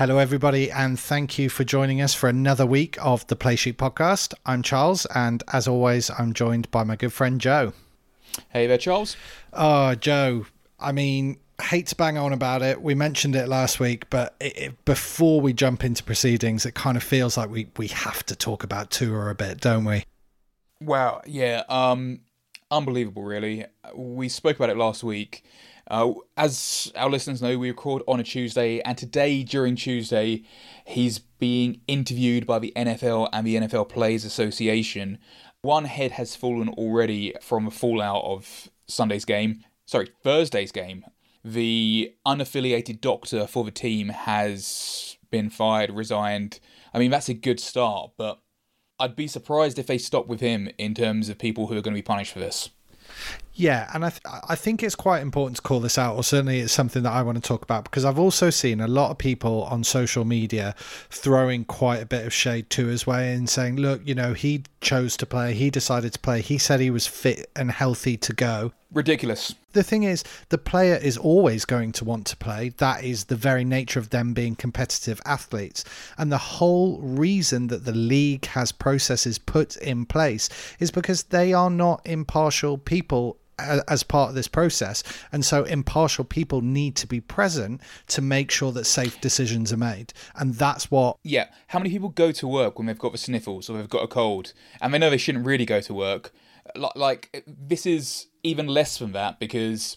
Hello, everybody, and thank you for joining us for another week of the Playsheet podcast. I'm Charles, and as always, I'm joined by my good friend Joe. Hey there, Charles. Oh, Joe, I mean, hate to bang on about it. We mentioned it last week, but it, it, before we jump into proceedings, it kind of feels like we, we have to talk about Tua a bit, don't we? Wow, yeah, um, unbelievable, really. We spoke about it last week. Uh, as our listeners know, we record on a Tuesday, and today, during Tuesday, he's being interviewed by the NFL and the NFL Players Association. One head has fallen already from the fallout of Sunday's game. Sorry, Thursday's game. The unaffiliated doctor for the team has been fired, resigned. I mean, that's a good start, but I'd be surprised if they stop with him in terms of people who are going to be punished for this. Yeah, and I th- I think it's quite important to call this out, or certainly it's something that I want to talk about because I've also seen a lot of people on social media throwing quite a bit of shade to his way and saying, "Look, you know, he chose to play, he decided to play, he said he was fit and healthy to go." Ridiculous. The thing is, the player is always going to want to play. That is the very nature of them being competitive athletes. And the whole reason that the league has processes put in place is because they are not impartial people as part of this process. And so impartial people need to be present to make sure that safe decisions are made. And that's what. Yeah. How many people go to work when they've got the sniffles or they've got a cold and they know they shouldn't really go to work? Like, this is even less than that because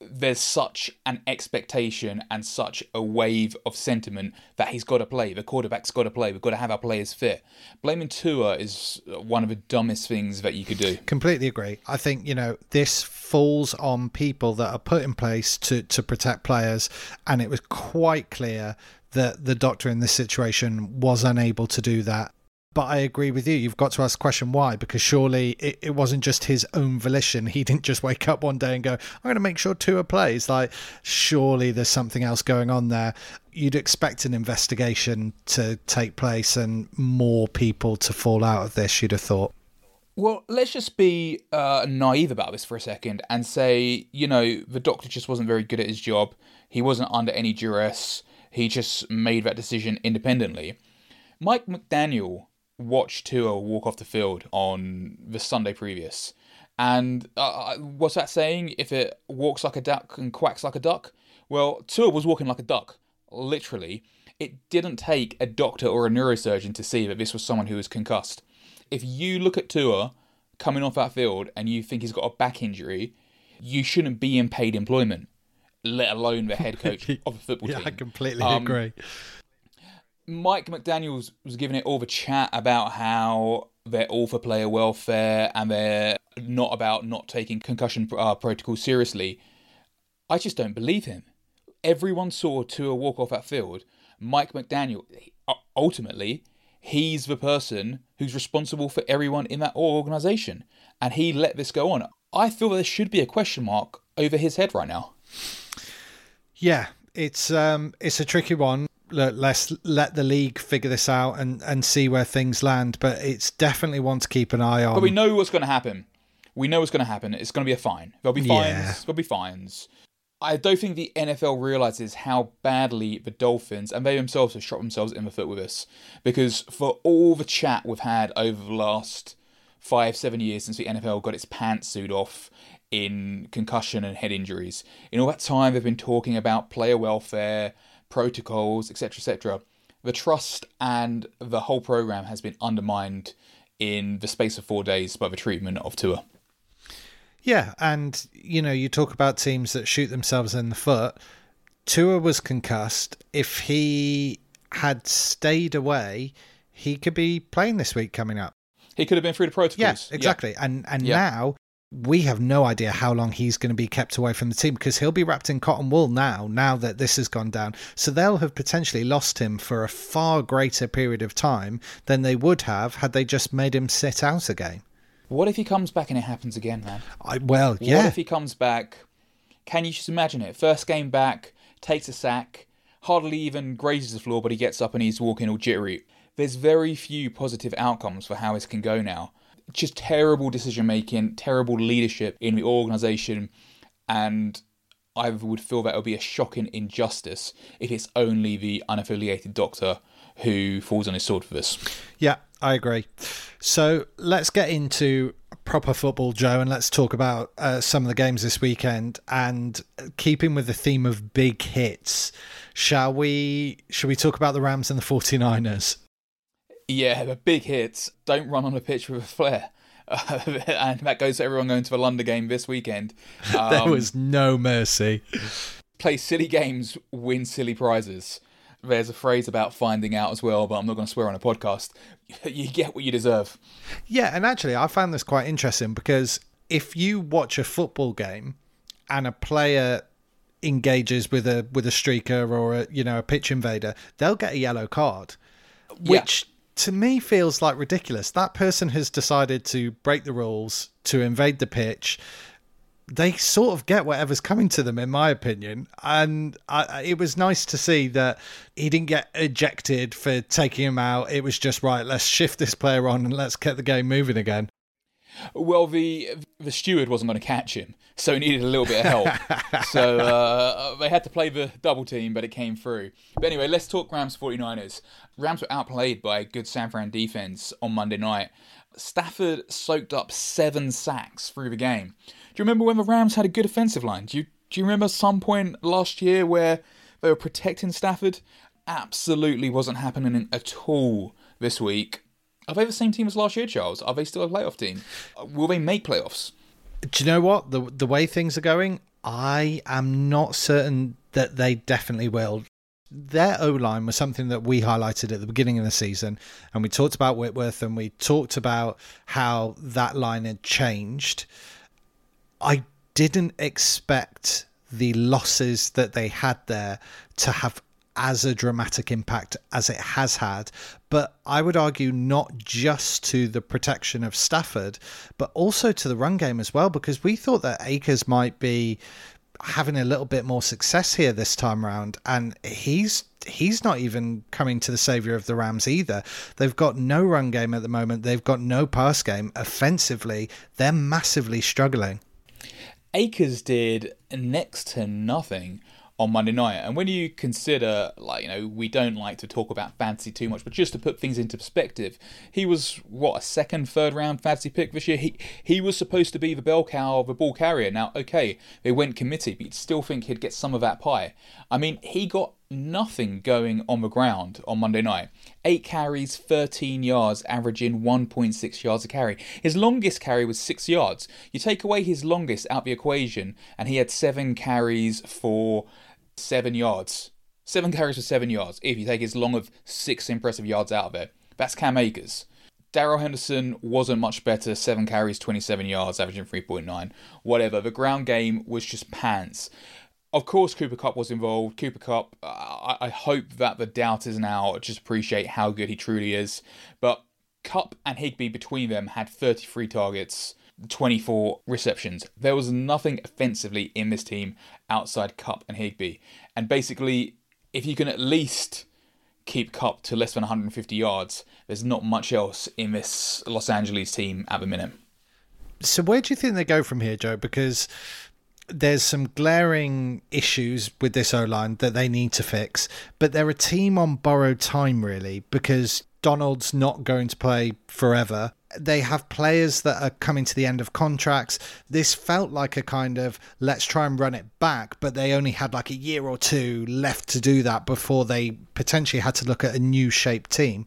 there's such an expectation and such a wave of sentiment that he's got to play. The quarterback's got to play. We've got to have our players fit. Blaming Tua is one of the dumbest things that you could do. Completely agree. I think you know this falls on people that are put in place to to protect players, and it was quite clear that the doctor in this situation was unable to do that but I agree with you. You've got to ask the question why, because surely it, it wasn't just his own volition. He didn't just wake up one day and go, I'm going to make sure Tua plays. Like, surely there's something else going on there. You'd expect an investigation to take place and more people to fall out of this, you'd have thought. Well, let's just be uh, naive about this for a second and say, you know, the doctor just wasn't very good at his job. He wasn't under any duress. He just made that decision independently. Mike McDaniel watch Tua walk off the field on the Sunday previous. And uh, uh, what's that saying? If it walks like a duck and quacks like a duck? Well, Tua was walking like a duck, literally. It didn't take a doctor or a neurosurgeon to see that this was someone who was concussed. If you look at Tua coming off that field and you think he's got a back injury, you shouldn't be in paid employment, let alone the head coach of a football yeah, team. I completely um, agree. Mike McDaniels was giving it all the chat about how they're all for player welfare and they're not about not taking concussion uh, protocol seriously. I just don't believe him. Everyone saw Tua walk off that field. Mike McDaniel, ultimately, he's the person who's responsible for everyone in that organization, and he let this go on. I feel there should be a question mark over his head right now. Yeah, it's um, it's a tricky one look, let's let the league figure this out and, and see where things land. But it's definitely one to keep an eye on. But we know what's going to happen. We know what's going to happen. It's going to be a fine. There'll be fines. Yeah. There'll be fines. I don't think the NFL realizes how badly the Dolphins and they themselves have shot themselves in the foot with this. Because for all the chat we've had over the last five, seven years since the NFL got its pants pantsuit off in concussion and head injuries, in all that time they've been talking about player welfare protocols, etc., etc., the trust and the whole program has been undermined in the space of four days by the treatment of Tua. Yeah, and you know, you talk about teams that shoot themselves in the foot. Tua was concussed. If he had stayed away, he could be playing this week coming up. He could have been through the protocols. Yes, yeah, exactly. Yeah. And and yeah. now we have no idea how long he's going to be kept away from the team because he'll be wrapped in cotton wool now, now that this has gone down. So they'll have potentially lost him for a far greater period of time than they would have had they just made him sit out again. What if he comes back and it happens again, man? I, well, yeah. What if he comes back? Can you just imagine it? First game back, takes a sack, hardly even grazes the floor, but he gets up and he's walking all jittery. There's very few positive outcomes for how this can go now just terrible decision making, terrible leadership in the organization, and I would feel that it would be a shocking injustice if it's only the unaffiliated doctor who falls on his sword for this. Yeah, I agree. So let's get into proper football, Joe, and let's talk about uh, some of the games this weekend. And keeping with the theme of big hits, shall we? Shall we talk about the Rams and the 49ers? Yeah, the big hits. Don't run on a pitch with a flare. Uh, and that goes to everyone going to the London game this weekend. Um, there was no mercy. Play silly games, win silly prizes. There's a phrase about finding out as well, but I'm not going to swear on a podcast. you get what you deserve. Yeah, and actually, I found this quite interesting because if you watch a football game and a player engages with a with a streaker or a you know a pitch invader, they'll get a yellow card, which to me feels like ridiculous. That person has decided to break the rules, to invade the pitch. They sort of get whatever's coming to them, in my opinion. And I, it was nice to see that he didn't get ejected for taking him out. It was just, right, let's shift this player on and let's get the game moving again. Well, the the steward wasn't going to catch him, so he needed a little bit of help. so uh, they had to play the double team, but it came through. But anyway, let's talk Rams 49ers. Rams were outplayed by a good San Fran defense on Monday night. Stafford soaked up seven sacks through the game. Do you remember when the Rams had a good offensive line? Do you do you remember some point last year where they were protecting Stafford? Absolutely wasn't happening at all this week. Are they the same team as last year, Charles? Are they still a playoff team? Will they make playoffs? Do you know what the the way things are going? I am not certain that they definitely will. Their O line was something that we highlighted at the beginning of the season, and we talked about Whitworth and we talked about how that line had changed. I didn't expect the losses that they had there to have as a dramatic impact as it has had. But I would argue not just to the protection of Stafford, but also to the run game as well, because we thought that Akers might be having a little bit more success here this time around and he's he's not even coming to the savior of the Rams either. They've got no run game at the moment. They've got no pass game. Offensively, they're massively struggling. Akers did next to nothing on Monday night. And when you consider, like, you know, we don't like to talk about fantasy too much, but just to put things into perspective, he was, what, a second, third round fantasy pick this year? He, he was supposed to be the bell cow of the ball carrier. Now, okay, they went committee, but you'd still think he'd get some of that pie. I mean, he got nothing going on the ground on Monday night. Eight carries, 13 yards, averaging 1.6 yards a carry. His longest carry was six yards. You take away his longest out the equation, and he had seven carries for seven yards. Seven carries for seven yards. If you take his long of six impressive yards out of it, that's Cam Akers. Darrell Henderson wasn't much better. Seven carries, 27 yards, averaging 3.9. Whatever. The ground game was just pants. Of course, Cooper Kupp was involved. Cooper Kupp, I, I hope that the doubters now just appreciate how good he truly is. But Kupp and Higbee between them had 33 targets, 24 receptions. There was nothing offensively in this team outside Kupp and Higbee. And basically, if you can at least keep Kupp to less than 150 yards, there's not much else in this Los Angeles team at the minute. So where do you think they go from here, Joe? Because there's some glaring issues with this O line that they need to fix, but they're a team on borrowed time, really, because Donald's not going to play forever. They have players that are coming to the end of contracts. This felt like a kind of let's try and run it back, but they only had like a year or two left to do that before they potentially had to look at a new shaped team.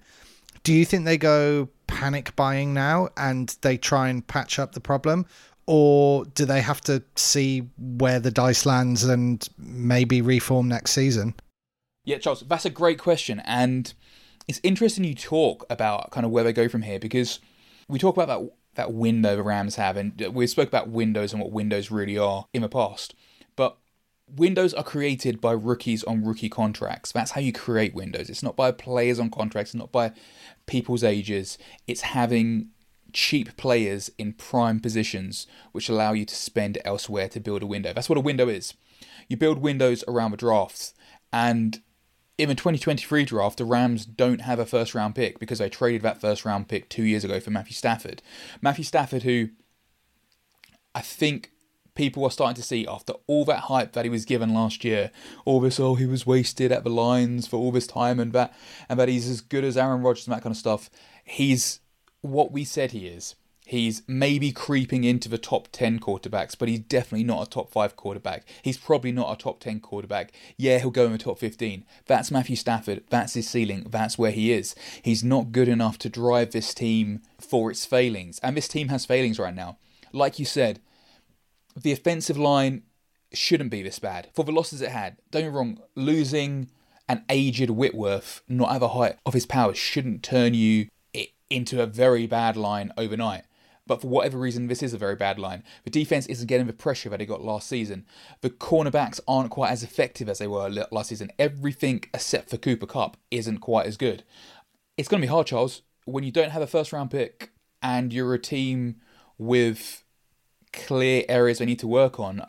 Do you think they go panic buying now and they try and patch up the problem? Or do they have to see where the dice lands and maybe reform next season? Yeah, Charles, that's a great question. And it's interesting you talk about kind of where they go from here because we talk about that that window the Rams have, and we spoke about windows and what windows really are in the past. But windows are created by rookies on rookie contracts. That's how you create windows. It's not by players on contracts, it's not by people's ages. It's having cheap players in prime positions which allow you to spend elsewhere to build a window. That's what a window is. You build windows around the drafts, and in the 2023 draft, the Rams don't have a first round pick because they traded that first round pick two years ago for Matthew Stafford. Matthew Stafford, who I think people are starting to see after all that hype that he was given last year, all this oh he was wasted at the Lions for all this time and that and that he's as good as Aaron Rodgers and that kind of stuff. He's what we said he is. He's maybe creeping into the top 10 quarterbacks, but he's definitely not a top 5 quarterback. He's probably not a top 10 quarterback. Yeah, he'll go in the top 15. That's Matthew Stafford. That's his ceiling. That's where he is. He's not good enough to drive this team for its failings. And this team has failings right now. Like you said, the offensive line shouldn't be this bad. For the losses it had, don't get me wrong, losing an aged Whitworth, not at the height of his powers, shouldn't turn you into a very bad line overnight. But for whatever reason, this is a very bad line. The defense isn't getting the pressure that it got last season. The cornerbacks aren't quite as effective as they were last season. Everything except for Cooper Kupp isn't quite as good. It's going to be hard, Charles, when you don't have a first round pick and you're a team with clear areas they need to work on.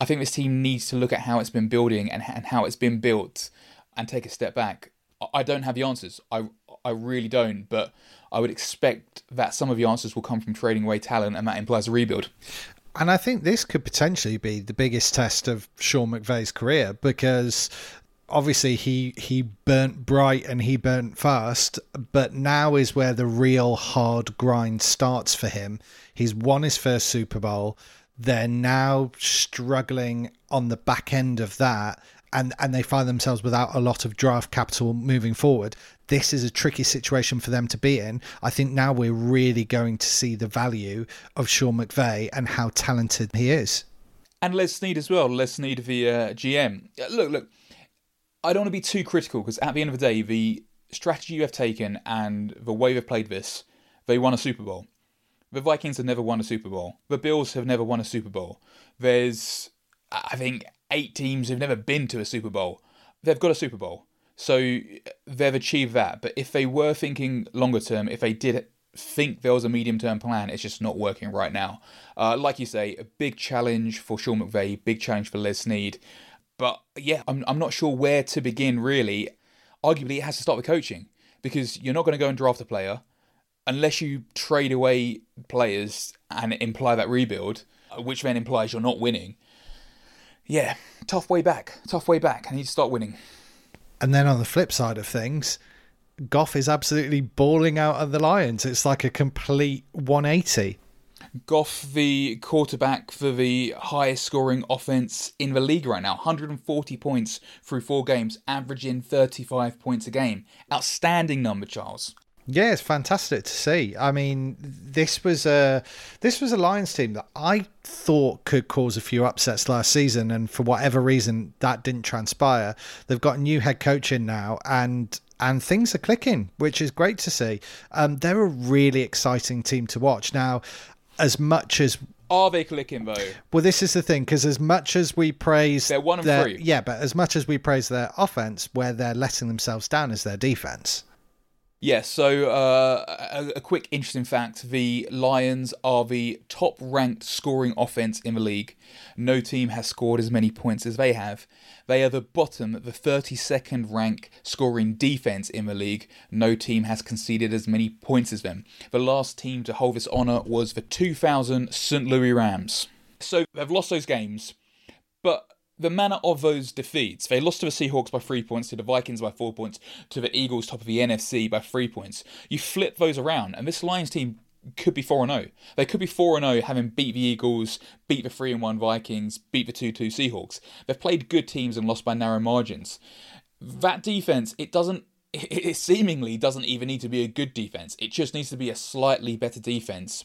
I think this team needs to look at how it's been building and, and how it's been built and take a step back. I don't have the answers. I I really don't, but I would expect that some of the answers will come from trading away talent, and that implies a rebuild. And I think this could potentially be the biggest test of Sean McVay's career because obviously he he burnt bright and he burnt fast, but now is where the real hard grind starts for him. He's won his first Super Bowl. They're now struggling on the back end of that and and they find themselves without a lot of draft capital moving forward this is a tricky situation for them to be in. I think now we're really going to see the value of Sean McVay and how talented he is. And Les Snead as well. Les Snead, the uh, GM. Look, look. I don't want to be too critical because at the end of the day, the strategy you have taken and the way they've played this, they won a Super Bowl. The Vikings have never won a Super Bowl. The Bills have never won a Super Bowl. There's, I think, eight teams who've never been to a Super Bowl. They've got a Super Bowl. So they've achieved that. But if they were thinking longer term, if they did think there was a medium term plan, it's just not working right now. Uh, like you say, a big challenge for Sean McVay, big challenge for Les Snead. But yeah, I'm, I'm not sure where to begin really. Arguably, it has to start with coaching because you're not going to go and draft a player unless you trade away players and imply that rebuild, which then implies you're not winning. Yeah, tough way back. Tough way back. I need to start winning. And then on the flip side of things, Goff is absolutely balling out of the Lions. It's like a complete 180. Goff, the quarterback for the highest scoring offense in the league right now, 140 points through four games, averaging 35 points a game. Outstanding number, Charles. Yeah, it's fantastic to see. I mean, this was a this was a Lions team that I thought could cause a few upsets last season, and for whatever reason, that didn't transpire. They've got a new head coach in now, and and things are clicking, which is great to see. Um, they're a really exciting team to watch. Now, as much as are they clicking though? Well, this is the thing because as much as we praise, they're one and their, three. Yeah, but as much as we praise their offense, where they're letting themselves down is their defense. Yes, yeah, so uh, a, a, quick interesting fact the Lions are the top ranked scoring offense in the league. No team has scored as many points as they have. They are the bottom, the 32nd rank scoring defense in the league. No team has conceded as many points as them. The last team to hold this honour was the 2000 St. Louis Rams. So they've lost those games, but the manner of those defeats. They lost to the Seahawks by three points, to the Vikings by four points, to the Eagles, top of the NFC, by three points. You flip those around, and this Lions team could be 4 0. They could be 4 0 having beat the Eagles, beat the 3 1 Vikings, beat the 2 2 Seahawks. They've played good teams and lost by narrow margins. That defense, it doesn't. It seemingly doesn't even need to be a good defense. It just needs to be a slightly better defense.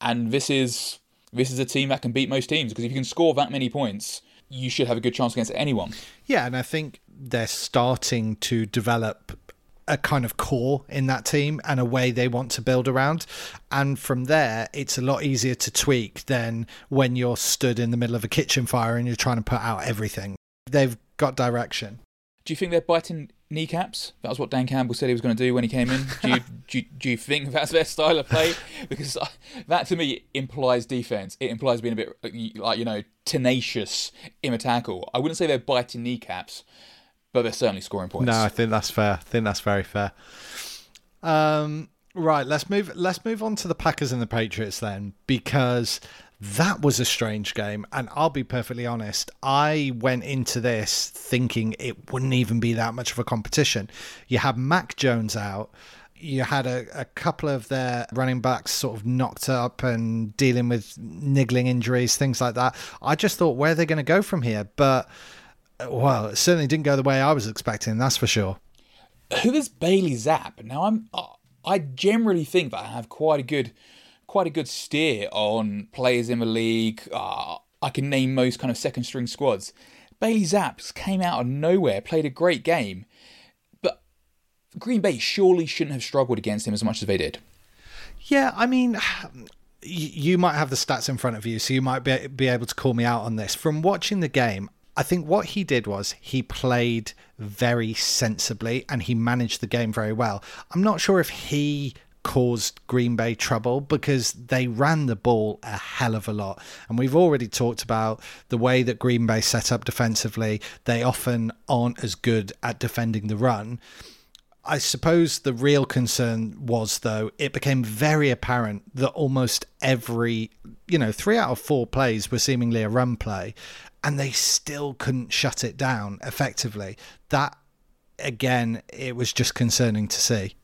And this is this is a team that can beat most teams because if you can score that many points, you should have a good chance against anyone. Yeah, and I think they're starting to develop a kind of core in that team and a way they want to build around. And from there, it's a lot easier to tweak than when you're stood in the middle of a kitchen fire and you're trying to put out everything. They've got direction. Do you think they're biting kneecaps? That was what Dan Campbell said he was going to do when he came in. Do you, do, do you think that's their style of play? Because that to me implies defense. It implies being a bit like you know tenacious in a tackle. I wouldn't say they're biting kneecaps, but they're certainly scoring points. No, I think that's fair. I think that's very fair. Um, right, let's move. Let's move on to the Packers and the Patriots then, because That was a strange game. And I'll be perfectly honest, I went into this thinking it wouldn't even be that much of a competition. You had Mac Jones out. You had a, a couple of their running backs sort of knocked up and dealing with niggling injuries, things like that. I just thought, where are they going to go from here? But, well, it certainly didn't go the way I was expecting, that's for sure. Who is Bailey Zappe? Now, I'm. I generally think that I have quite a good quite a good steer on players in the league. Uh, I can name most kind of second string squads. Bailey Zapps came out of nowhere, played a great game, but Green Bay surely shouldn't have struggled against him as much as they did. Yeah, I mean, you might have the stats in front of you, so you might be, be able to call me out on this. From watching the game, I think what he did was he played very sensibly and he managed the game very well. I'm not sure if he caused Green Bay trouble because they ran the ball a hell of a lot. And we've already talked about the way that Green Bay set up defensively. They often aren't as good at defending the run. I suppose the real concern was, though, it became very apparent that almost every, you know, three out of four plays were seemingly a run play, and they still couldn't shut it down effectively. That, again, it was just concerning to see.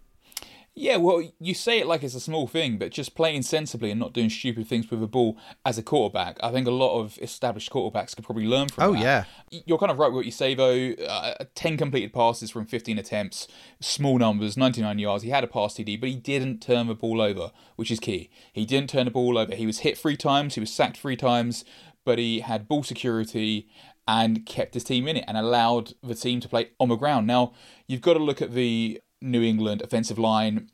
Yeah, well, you say it like it's a small thing, but just playing sensibly and not doing stupid things with the ball as a quarterback, I think a lot of established quarterbacks could probably learn from. Oh that. yeah, you're kind of right with what you say though. Uh, Ten completed passes from 15 attempts, small numbers, 99 yards. He had a pass TD, but he didn't turn the ball over, which is key. He didn't turn the ball over. He was hit three times. He was sacked three times, but he had ball security and kept his team in it and allowed the team to play on the ground. Now you've got to look at the New England offensive line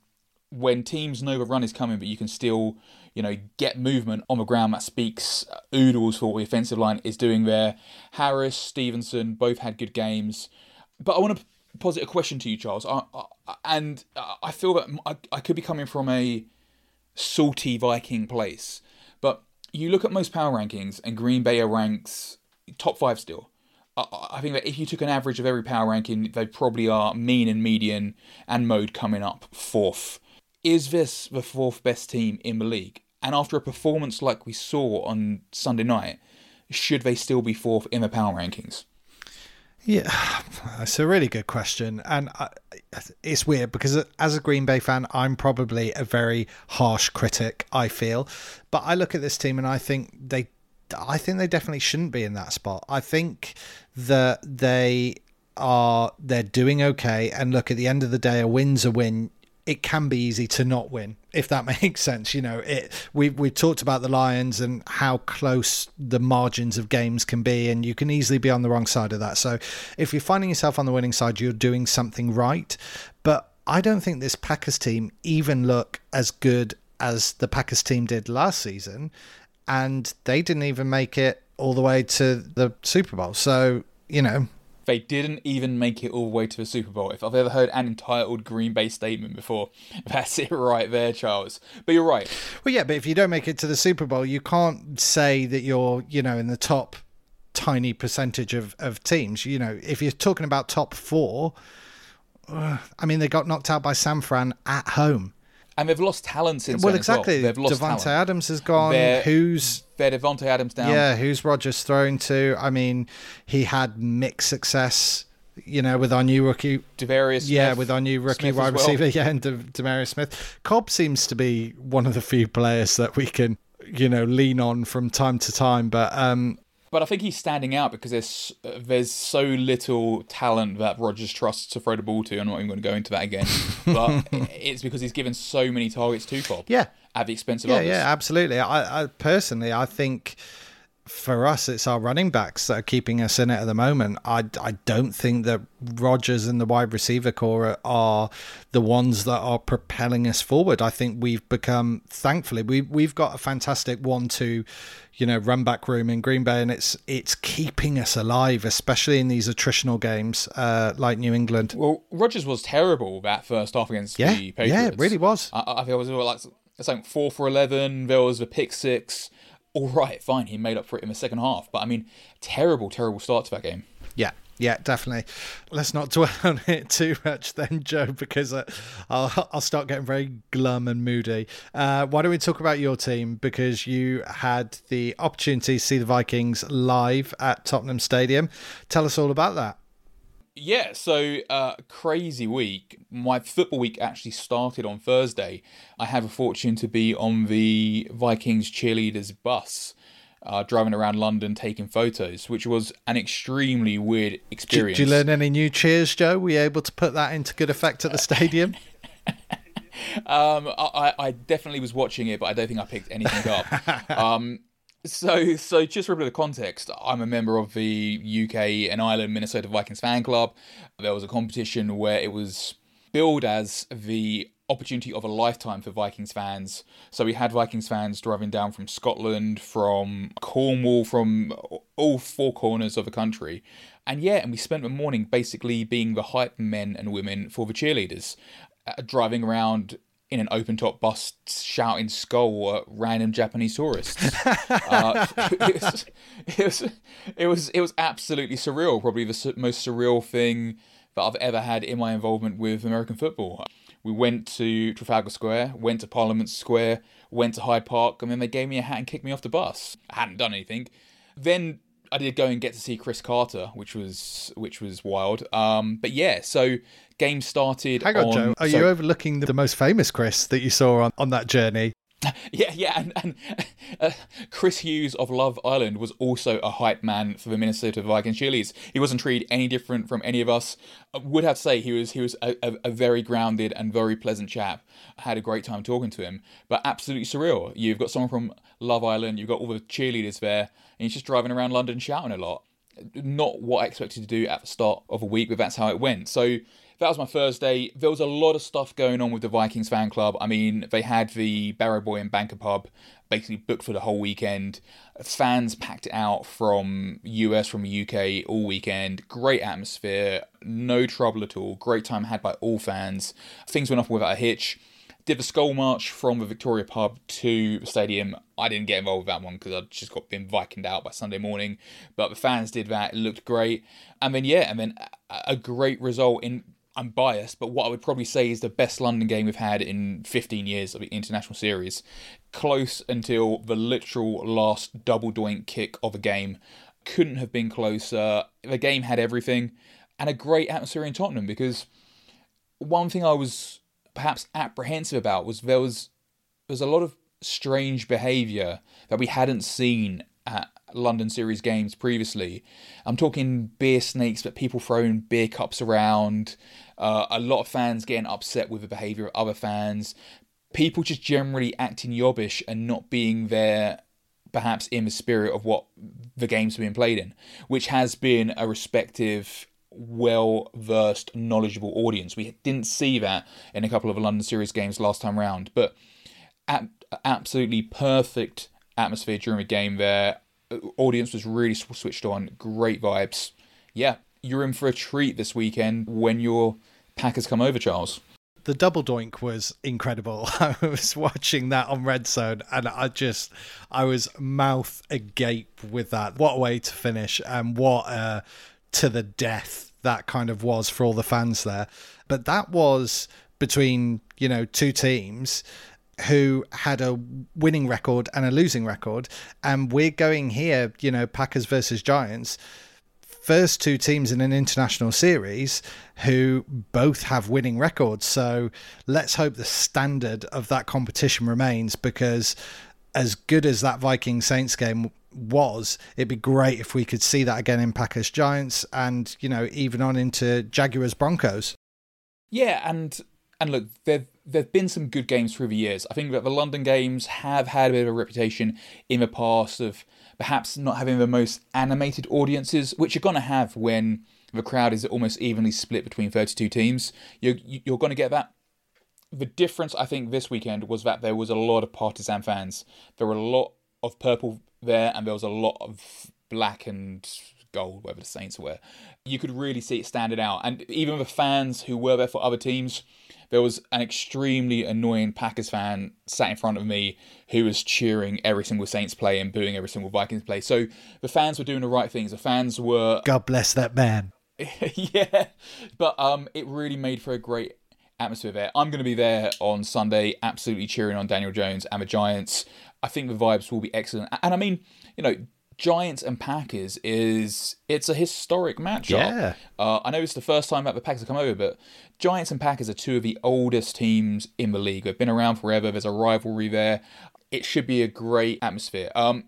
when teams know the run is coming, but you can still, you know, get movement on the ground. That speaks uh, oodles for what the offensive line is doing there. Harris, Stevenson, both had good games. But I want to posit a question to you, Charles. I, I, and uh, I feel that I, I could be coming from a salty Viking place. But you look at most power rankings, and Green Bay ranks top five still. I think that if you took an average of every power ranking, they probably are mean and median and mode coming up fourth. Is this the fourth best team in the league? And after a performance like we saw on Sunday night, should they still be fourth in the power rankings? Yeah, that's a really good question, and I, it's weird because as a Green Bay fan, I'm probably a very harsh critic. I feel, but I look at this team and I think they I think they definitely shouldn't be in that spot. I think that they are they're doing okay. And look at the end of the day a win's a win. It can be easy to not win if that makes sense you know. It we we talked about the lions and how close the margins of games can be and you can easily be on the wrong side of that. So if you're finding yourself on the winning side you're doing something right. But i don't think this packers team even look as good as the packers team did last season and they didn't even make it all the way to the Super Bowl. So, you know. They didn't even make it all the way to the Super Bowl. If I've ever heard an entitled Green Bay statement before, that's it right there, Charles. But you're right. Well, yeah, but if you don't make it to the Super Bowl, you can't say that you're, you know, in the top tiny percentage of, of teams. You know, if you're talking about top four, uh, I mean, they got knocked out by San Fran at home and they've lost talent since. Well, exactly. Well. They've lost Davante talent. Adams has gone. They're, who's they're Davante Adams down? Yeah, who's Rodgers thrown to? I mean, he had mixed success. You know, with our new rookie, Devarius. Yeah, with our new rookie Smith wide well. receiver, yeah, and De- Demarius Smith. Cobb seems to be one of the few players that we can, you know, lean on from time to time. But um, but I think he's standing out because there's uh, there's so little talent that Rodgers trusts to throw the ball to. I'm not even going to go into that again, but it's because he's given so many targets to Cobb. Yeah, at the expense of yeah, others. Yeah, absolutely. I, I personally, I think for us, it's our running backs that are keeping us in it at the moment. I, I don't think that Rodgers and the wide receiver core are the ones that are propelling us forward. I think we've become, thankfully, we we've got a fantastic one-two, you know, run back room in Green Bay, and it's it's keeping us alive, especially in these attritional games uh, like New England. Well, Rodgers was terrible that first half against yeah, the Patriots. Yeah, it really was. I, I think it was like it's like four for eleven. There was the pick six all right, fine, he made up for it in the second half. But I mean, terrible, terrible start to that game. Yeah, Yeah, definitely. Let's not dwell on it too much then, Joe, because uh, I'll, I'll start getting very glum and moody. Uh, why don't we talk about your team? Because you had the opportunity to see the Vikings live at Tottenham Stadium. Tell us all about that. Yeah, so uh, crazy week. My football week actually started on Thursday. I had a fortune to be on the Vikings cheerleaders bus uh, driving around London taking photos, which was an extremely weird experience. Did, did you learn any new cheers, Joe? Were you able to put that into good effect at the stadium? um, I, I, definitely was watching it, but I don't think I picked anything up. um, so, so just for a bit of context, I'm a member of the UK and Ireland Minnesota Vikings fan club. There was a competition where it was billed as the opportunity of a lifetime for Vikings fans. So we had Vikings fans driving down from Scotland, from Cornwall, from all four corners of the country. And yeah, and we spent the morning basically being the hype men and women for the cheerleaders, uh, driving around in an open top bus shouting skol at random Japanese tourists. uh, it, was, it, was, it was it was absolutely surreal. Probably the most surreal thing that I've ever had in my involvement with American football. We went to Trafalgar Square, went to Parliament Square, went to Hyde Park, and then they gave me a hat and kicked me off the bus. I hadn't done anything. Then I did go and get to see Cris Carter, which was which was wild. Um, but yeah, so game started. Hang on, on Joe. Are so, you overlooking the most famous Chris that you saw on, on that journey? Yeah, yeah, and, and uh, Chris Hughes of Love Island was also a hype man for the Minnesota Vikings cheerleaders. He wasn't treated any different from any of us. I would have to say he was he was a, a, a, very grounded and very pleasant chap. I had a great time talking to him, but absolutely surreal. You've got someone from Love Island, you've got all the cheerleaders there, and he's just driving around London shouting a lot. Not what I expected to do at the start of a week, but that's how it went. So that was my Thursday. There was a lot of stuff going on with the Vikings fan club. I mean, they had the Barrow Boy and Banker pub basically booked for the whole weekend. Fans packed it out from US, from UK all weekend. Great atmosphere, no trouble at all. Great time had by all fans. Things went off without a hitch. Did the Skol March from the Victoria pub to the stadium. I didn't get involved with that one because I just got been Vikinged out by Sunday morning. But the fans did that. It looked great. And then, yeah, and then a great result in I'm biased, but what I would probably say is the best London game we've had in 15 years of the international series. Close until the literal last double doink kick of a game. Couldn't have been closer. The game had everything and a great atmosphere in Tottenham because one thing I was perhaps apprehensive about was there was there's a lot of strange behaviour that we hadn't seen at London Series games previously. I'm talking beer snakes, but people throwing beer cups around, uh, a lot of fans getting upset with the behaviour of other fans, people just generally acting yobbish and not being there perhaps in the spirit of what the games been played in, which has been a respective well versed, knowledgeable audience. We didn't see that in a couple of London Series games last time round, but absolutely perfect atmosphere during the game there. Audience was really switched on, great vibes. Yeah, you're in for a treat this weekend when your Packers come over, Charles. The double doink was incredible. I was watching that on Red Zone and I just, I was mouth agape with that. What a way to finish and what to the death that kind of was for all the fans there. But that was between, you know, two teams who had a winning record and a losing record. And we're going here, you know, Packers versus Giants first two teams in an international series who both have winning records. So let's hope the standard of that competition remains because as good as that Viking Saints game was, it'd be great if we could see that again in Packers Giants and, you know, even on into Jaguars Broncos. Yeah, and and look, there there've been some good games through the years. I think that the London games have had a bit of a reputation in the past of perhaps not having the most animated audiences, which you're going to have when the crowd is almost evenly split between 32 teams. You're, you're going to get that. The difference, I think, this weekend was that there was a lot of partisan fans. There were a lot of purple there, and there was a lot of black and gold, whatever the Saints were. You could really see it standing out. And even the fans who were there for other teams, there was an extremely annoying Packers fan sat in front of me who was cheering every single Saints play and booing every single Vikings play. So the fans were doing the right things. The fans were. God bless that man. yeah, but um, it really made for a great atmosphere there. I'm going to be there on Sunday, absolutely cheering on Daniel Jones and the Giants. I think the vibes will be excellent. And I mean, you know, Giants and Packers is it's a historic matchup. Yeah. Uh, I know it's the first time that the Packers have come over, but Giants and Packers are two of the oldest teams in the league. They've been around forever. There's a rivalry there. It should be a great atmosphere. Um,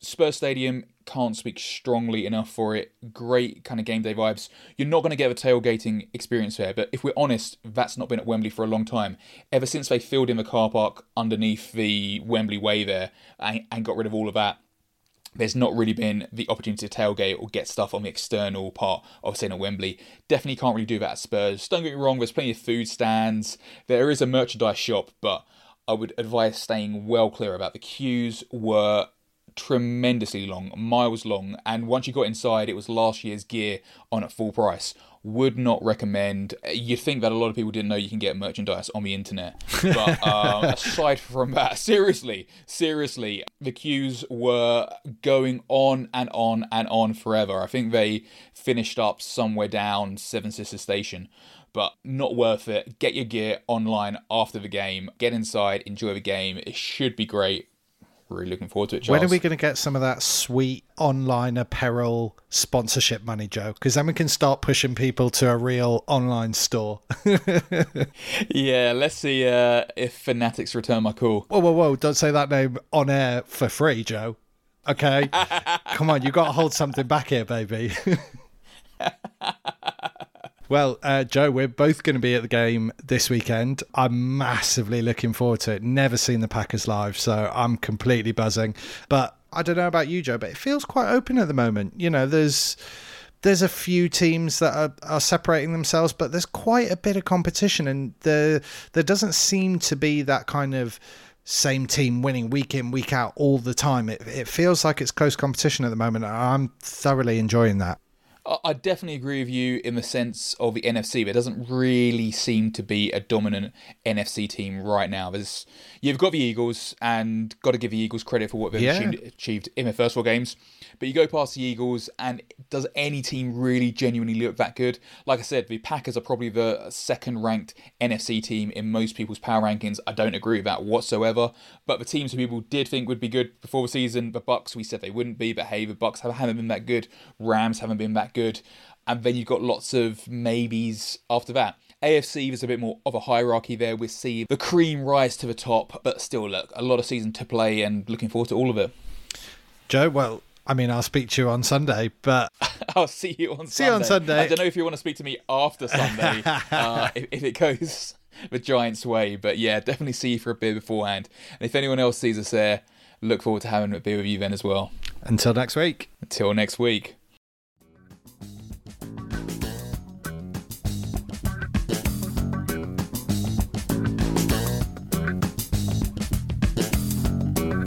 Spurs Stadium can't speak strongly enough for it. Great kind of game day vibes. You're not going to get a tailgating experience there, but if we're honest, that's not been at Wembley for a long time. Ever since they filled in the car park underneath the Wembley Way there and, and got rid of all of that, there's not really been the opportunity to tailgate or get stuff on the external part of at Wembley. Definitely can't really do that at Spurs. Don't get me wrong, there's plenty of food stands. There is a merchandise shop, but I would advise staying well clear about the queues were tremendously long, miles long, and once you got inside, it was last year's gear on at full price. Would not recommend. You'd think that a lot of people didn't know you can get merchandise on the internet, but um, aside from that, seriously, seriously, the queues were going on and on and on forever. I think they finished up somewhere down Seven Sisters Station but not worth it. Get your gear online after the game, get inside, enjoy the game. It should be great really looking forward to it. Charles. When are we going to get some of that sweet online apparel sponsorship money, Joe? Because then we can start pushing people to a real online store. yeah, let's see uh, if Fanatics return my call. Whoa, whoa, whoa! Don't say that name on air for free, Joe. Okay, come on, you got to hold something back here, baby. Well, uh, Joe, we're both going to be at the game this weekend. I'm massively looking forward to it. Never seen the Packers live, so I'm completely buzzing. But I don't know about you, Joe, but it feels quite open at the moment. You know, there's there's a few teams that are, are separating themselves, but there's quite a bit of competition, and there there doesn't seem to be that kind of same team winning week in week out all the time. It it feels like it's close competition at the moment. I'm thoroughly enjoying that. I definitely agree with you in the sense of the NFC. There doesn't really seem to be a dominant NFC team right now. There's you've got the Eagles, and got to give the Eagles credit for what they've yeah. achieved in their first four games. But you go past the Eagles, and does any team really genuinely look that good? Like I said, the Packers are probably the second ranked NFC team in most people's power rankings. I don't agree with that whatsoever. But the teams who people did think would be good before the season, the Bucs, we said they wouldn't be. But hey, the Bucs haven't been that good. Rams haven't been that good. And then you've got lots of maybes after that. AFC, there's a bit more of a hierarchy there. We see the cream rise to the top, but still, look, a lot of season to play and looking forward to all of it. Joe, well, I mean, I'll speak to you on Sunday, but I'll see you on. See Sunday. you on Sunday. I don't know if you want to speak to me after Sunday, uh, if, if, it goes the Giants' way, but yeah, definitely see you for a beer beforehand. And if anyone else sees us there, look forward to having a beer with you then as well. Until next week. Until next week.